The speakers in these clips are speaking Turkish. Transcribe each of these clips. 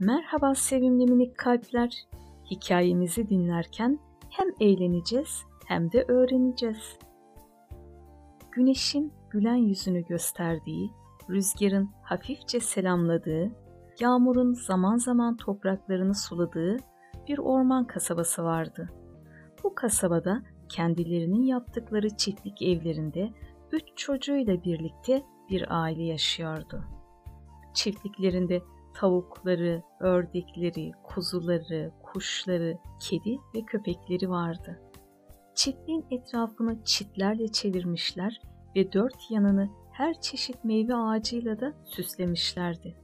Merhaba sevimli minik kalpler. Hikayemizi dinlerken hem eğleneceğiz hem de öğreneceğiz. Güneşin gülen yüzünü gösterdiği, rüzgarın hafifçe selamladığı, yağmurun zaman zaman topraklarını suladığı bir orman kasabası vardı. Bu kasabada kendilerinin yaptıkları çiftlik evlerinde üç çocuğuyla birlikte bir aile yaşıyordu. Çiftliklerinde tavukları, ördekleri, kuzuları, kuşları, kedi ve köpekleri vardı. Çiftliğin etrafını çitlerle çevirmişler ve dört yanını her çeşit meyve ağacıyla da süslemişlerdi.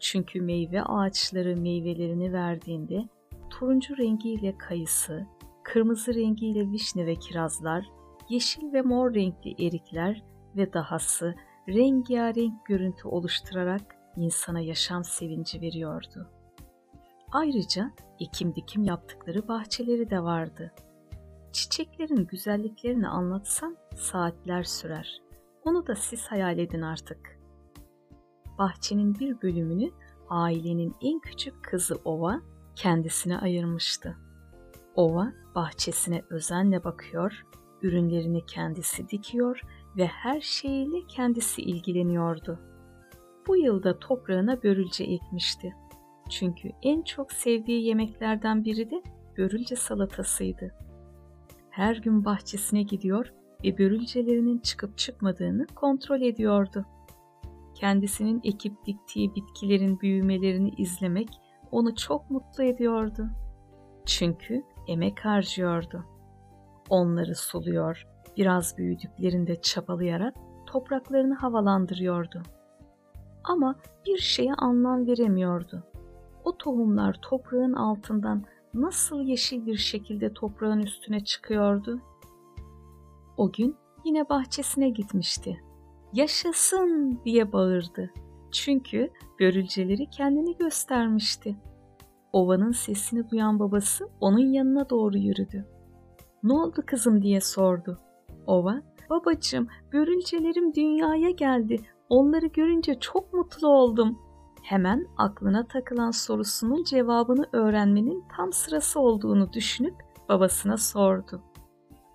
Çünkü meyve ağaçları meyvelerini verdiğinde turuncu rengiyle kayısı, kırmızı rengiyle vişne ve kirazlar, yeşil ve mor renkli erikler ve dahası rengarenk görüntü oluşturarak insana yaşam sevinci veriyordu. Ayrıca ekim dikim yaptıkları bahçeleri de vardı. Çiçeklerin güzelliklerini anlatsam saatler sürer. Onu da siz hayal edin artık. Bahçenin bir bölümünü ailenin en küçük kızı Ova kendisine ayırmıştı. Ova bahçesine özenle bakıyor, ürünlerini kendisi dikiyor ve her şeyiyle kendisi ilgileniyordu. Bu yılda toprağına börülce ekmişti. Çünkü en çok sevdiği yemeklerden biri de börülce salatasıydı. Her gün bahçesine gidiyor ve börülcelerinin çıkıp çıkmadığını kontrol ediyordu. Kendisinin ekip diktiği bitkilerin büyümelerini izlemek onu çok mutlu ediyordu. Çünkü emek harcıyordu. Onları suluyor, biraz büyüdüklerinde çabalayarak topraklarını havalandırıyordu. Ama bir şeye anlam veremiyordu. O tohumlar toprağın altından nasıl yeşil bir şekilde toprağın üstüne çıkıyordu? O gün yine bahçesine gitmişti. Yaşasın diye bağırdı. Çünkü börülceleri kendini göstermişti. Ovanın sesini duyan babası onun yanına doğru yürüdü. Ne oldu kızım diye sordu. Ova, babacığım börülcelerim dünyaya geldi. Onları görünce çok mutlu oldum. Hemen aklına takılan sorusunun cevabını öğrenmenin tam sırası olduğunu düşünüp babasına sordu.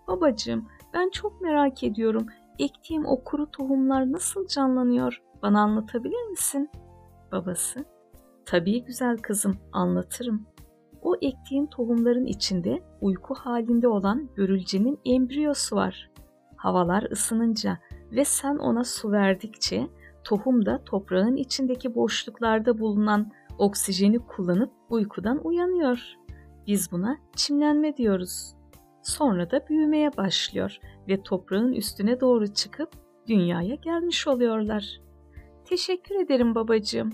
Babacığım ben çok merak ediyorum. Ektiğim o kuru tohumlar nasıl canlanıyor? Bana anlatabilir misin? Babası, tabii güzel kızım anlatırım. O ektiğin tohumların içinde uyku halinde olan börülcenin embriyosu var. Havalar ısınınca ve sen ona su verdikçe tohum da toprağın içindeki boşluklarda bulunan oksijeni kullanıp uykudan uyanıyor. Biz buna çimlenme diyoruz. Sonra da büyümeye başlıyor ve toprağın üstüne doğru çıkıp dünyaya gelmiş oluyorlar. Teşekkür ederim babacığım.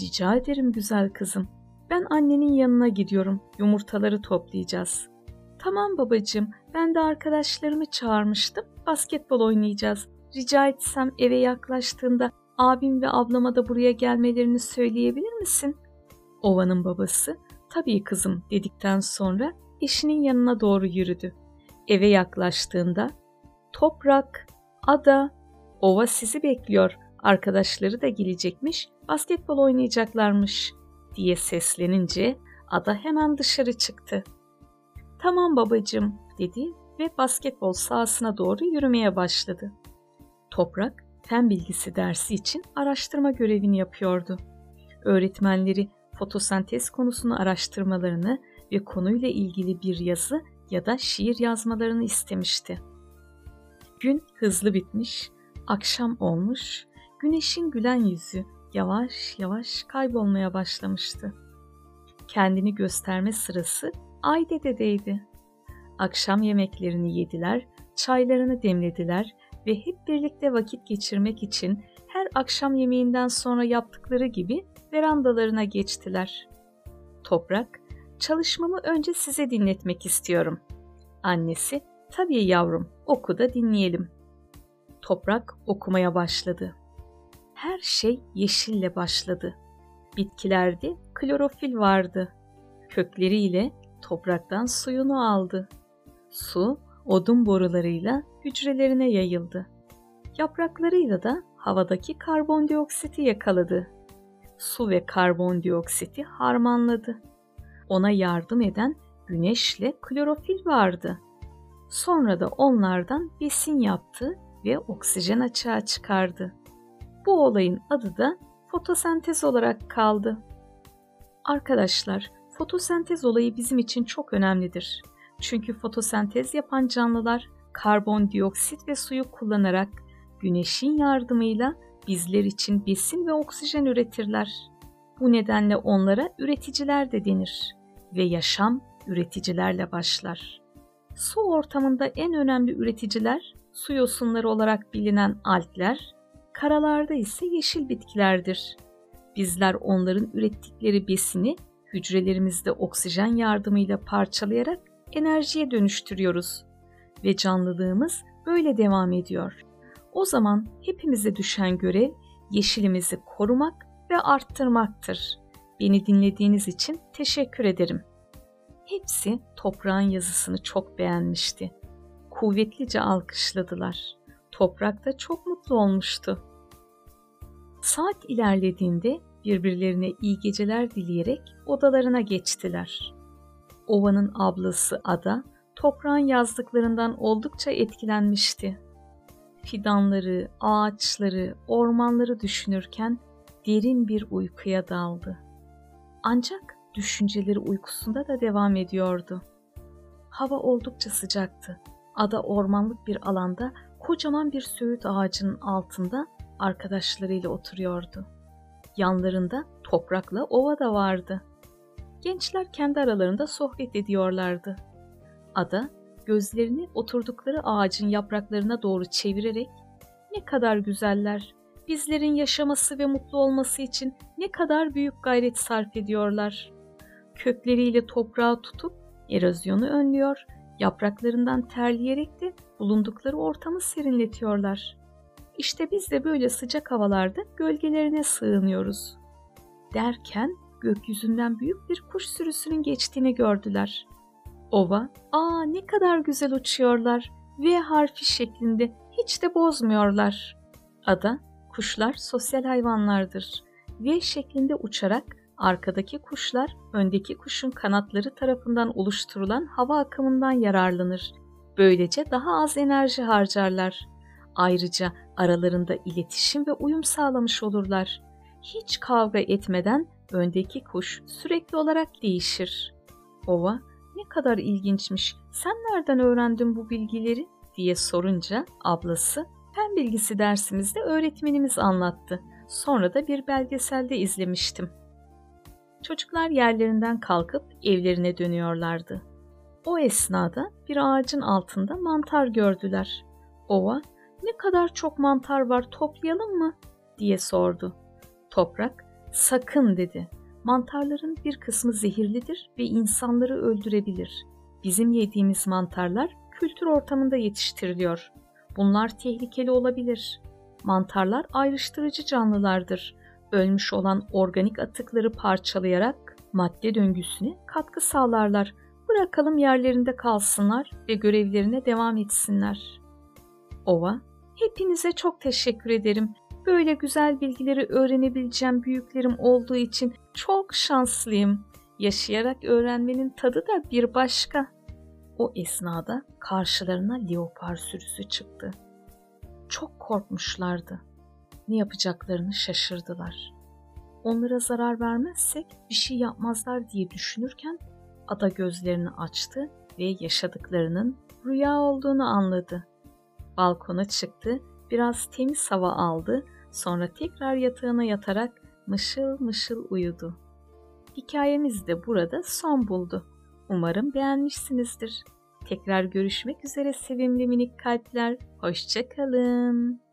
Rica ederim güzel kızım. Ben annenin yanına gidiyorum. Yumurtaları toplayacağız. Tamam babacığım. Ben de arkadaşlarımı çağırmıştım. Basketbol oynayacağız. Rica etsem eve yaklaştığında abim ve ablama da buraya gelmelerini söyleyebilir misin? Ova'nın babası tabii kızım dedikten sonra eşinin yanına doğru yürüdü. Eve yaklaştığında toprak, ada, ova sizi bekliyor. Arkadaşları da gelecekmiş, basketbol oynayacaklarmış diye seslenince ada hemen dışarı çıktı. Tamam babacığım dedi ve basketbol sahasına doğru yürümeye başladı. Toprak, fen bilgisi dersi için araştırma görevini yapıyordu. Öğretmenleri fotosentez konusunu araştırmalarını ve konuyla ilgili bir yazı ya da şiir yazmalarını istemişti. Gün hızlı bitmiş, akşam olmuş, güneşin gülen yüzü yavaş yavaş kaybolmaya başlamıştı. Kendini gösterme sırası Aydede'deydi. Akşam yemeklerini yediler, çaylarını demlediler ve hep birlikte vakit geçirmek için her akşam yemeğinden sonra yaptıkları gibi verandalarına geçtiler. Toprak, çalışmamı önce size dinletmek istiyorum. Annesi, tabii yavrum, oku da dinleyelim. Toprak okumaya başladı. Her şey yeşille başladı. Bitkilerde klorofil vardı. Kökleriyle topraktan suyunu aldı. Su odun borularıyla hücrelerine yayıldı. Yapraklarıyla da havadaki karbondioksiti yakaladı. su ve karbondioksiti harmanladı. Ona yardım eden güneşle klorofil vardı. Sonra da onlardan besin yaptı ve oksijen açığa çıkardı. Bu olayın adı da fotosentez olarak kaldı. Arkadaşlar, fotosentez olayı bizim için çok önemlidir. Çünkü fotosentez yapan canlılar karbondioksit ve suyu kullanarak güneşin yardımıyla bizler için besin ve oksijen üretirler. Bu nedenle onlara üreticiler de denir ve yaşam üreticilerle başlar. Su ortamında en önemli üreticiler su yosunları olarak bilinen algler, karalarda ise yeşil bitkilerdir. Bizler onların ürettikleri besini hücrelerimizde oksijen yardımıyla parçalayarak enerjiye dönüştürüyoruz ve canlılığımız böyle devam ediyor. O zaman hepimize düşen görev yeşilimizi korumak ve arttırmaktır. Beni dinlediğiniz için teşekkür ederim. Hepsi toprağın yazısını çok beğenmişti. Kuvvetlice alkışladılar. Toprak da çok mutlu olmuştu. Saat ilerlediğinde birbirlerine iyi geceler dileyerek odalarına geçtiler. Ova'nın ablası Ada, toprağın yazdıklarından oldukça etkilenmişti. Fidanları, ağaçları, ormanları düşünürken derin bir uykuya daldı. Ancak düşünceleri uykusunda da devam ediyordu. Hava oldukça sıcaktı. Ada ormanlık bir alanda kocaman bir söğüt ağacının altında arkadaşlarıyla oturuyordu. Yanlarında toprakla ova da vardı. Gençler kendi aralarında sohbet ediyorlardı. Ada gözlerini oturdukları ağacın yapraklarına doğru çevirerek ne kadar güzeller, bizlerin yaşaması ve mutlu olması için ne kadar büyük gayret sarf ediyorlar. Kökleriyle toprağı tutup erozyonu önlüyor, yapraklarından terleyerek de bulundukları ortamı serinletiyorlar. İşte biz de böyle sıcak havalarda gölgelerine sığınıyoruz. Derken gökyüzünden büyük bir kuş sürüsünün geçtiğini gördüler. Ova, aa ne kadar güzel uçuyorlar. V harfi şeklinde hiç de bozmuyorlar. Ada, kuşlar sosyal hayvanlardır. V şeklinde uçarak arkadaki kuşlar öndeki kuşun kanatları tarafından oluşturulan hava akımından yararlanır. Böylece daha az enerji harcarlar. Ayrıca aralarında iletişim ve uyum sağlamış olurlar. Hiç kavga etmeden öndeki kuş sürekli olarak değişir. Ova, ne kadar ilginçmiş, sen nereden öğrendin bu bilgileri diye sorunca ablası, fen bilgisi dersimizde öğretmenimiz anlattı. Sonra da bir belgeselde izlemiştim. Çocuklar yerlerinden kalkıp evlerine dönüyorlardı. O esnada bir ağacın altında mantar gördüler. Ova, ne kadar çok mantar var toplayalım mı? diye sordu. Toprak, sakın dedi. Mantarların bir kısmı zehirlidir ve insanları öldürebilir. Bizim yediğimiz mantarlar kültür ortamında yetiştiriliyor. Bunlar tehlikeli olabilir. Mantarlar ayrıştırıcı canlılardır. Ölmüş olan organik atıkları parçalayarak madde döngüsüne katkı sağlarlar. Bırakalım yerlerinde kalsınlar ve görevlerine devam etsinler. Ova, hepinize çok teşekkür ederim. Böyle güzel bilgileri öğrenebileceğim büyüklerim olduğu için çok şanslıyım. Yaşayarak öğrenmenin tadı da bir başka. O esnada karşılarına leopar sürüsü çıktı. Çok korkmuşlardı. Ne yapacaklarını şaşırdılar. Onlara zarar vermezsek bir şey yapmazlar diye düşünürken ada gözlerini açtı ve yaşadıklarının rüya olduğunu anladı. Balkona çıktı, biraz temiz hava aldı, sonra tekrar yatağına yatarak mışıl mışıl uyudu. Hikayemiz de burada son buldu. Umarım beğenmişsinizdir. Tekrar görüşmek üzere sevimli minik kalpler. Hoşçakalın.